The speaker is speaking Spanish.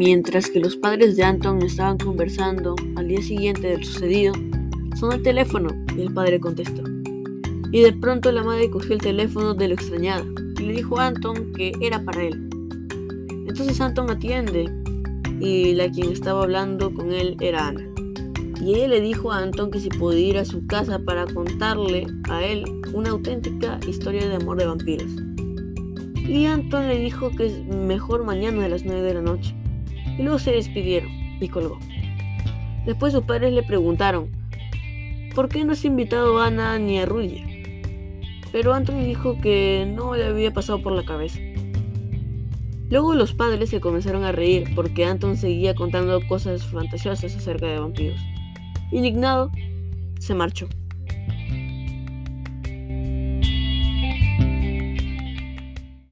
Mientras que los padres de Anton estaban conversando al día siguiente del sucedido, sonó el teléfono y el padre contestó. Y de pronto la madre cogió el teléfono de lo extrañada y le dijo a Anton que era para él. Entonces Anton atiende y la quien estaba hablando con él era Ana. Y ella le dijo a Anton que si podía ir a su casa para contarle a él una auténtica historia de amor de vampiros. Y Anton le dijo que es mejor mañana a las 9 de la noche. Y luego se despidieron y colgó. Después sus padres le preguntaron, ¿por qué no has invitado a Ana ni a Rudy? Pero Anton dijo que no le había pasado por la cabeza. Luego los padres se comenzaron a reír porque Anton seguía contando cosas fantasiosas acerca de vampiros. Indignado, se marchó.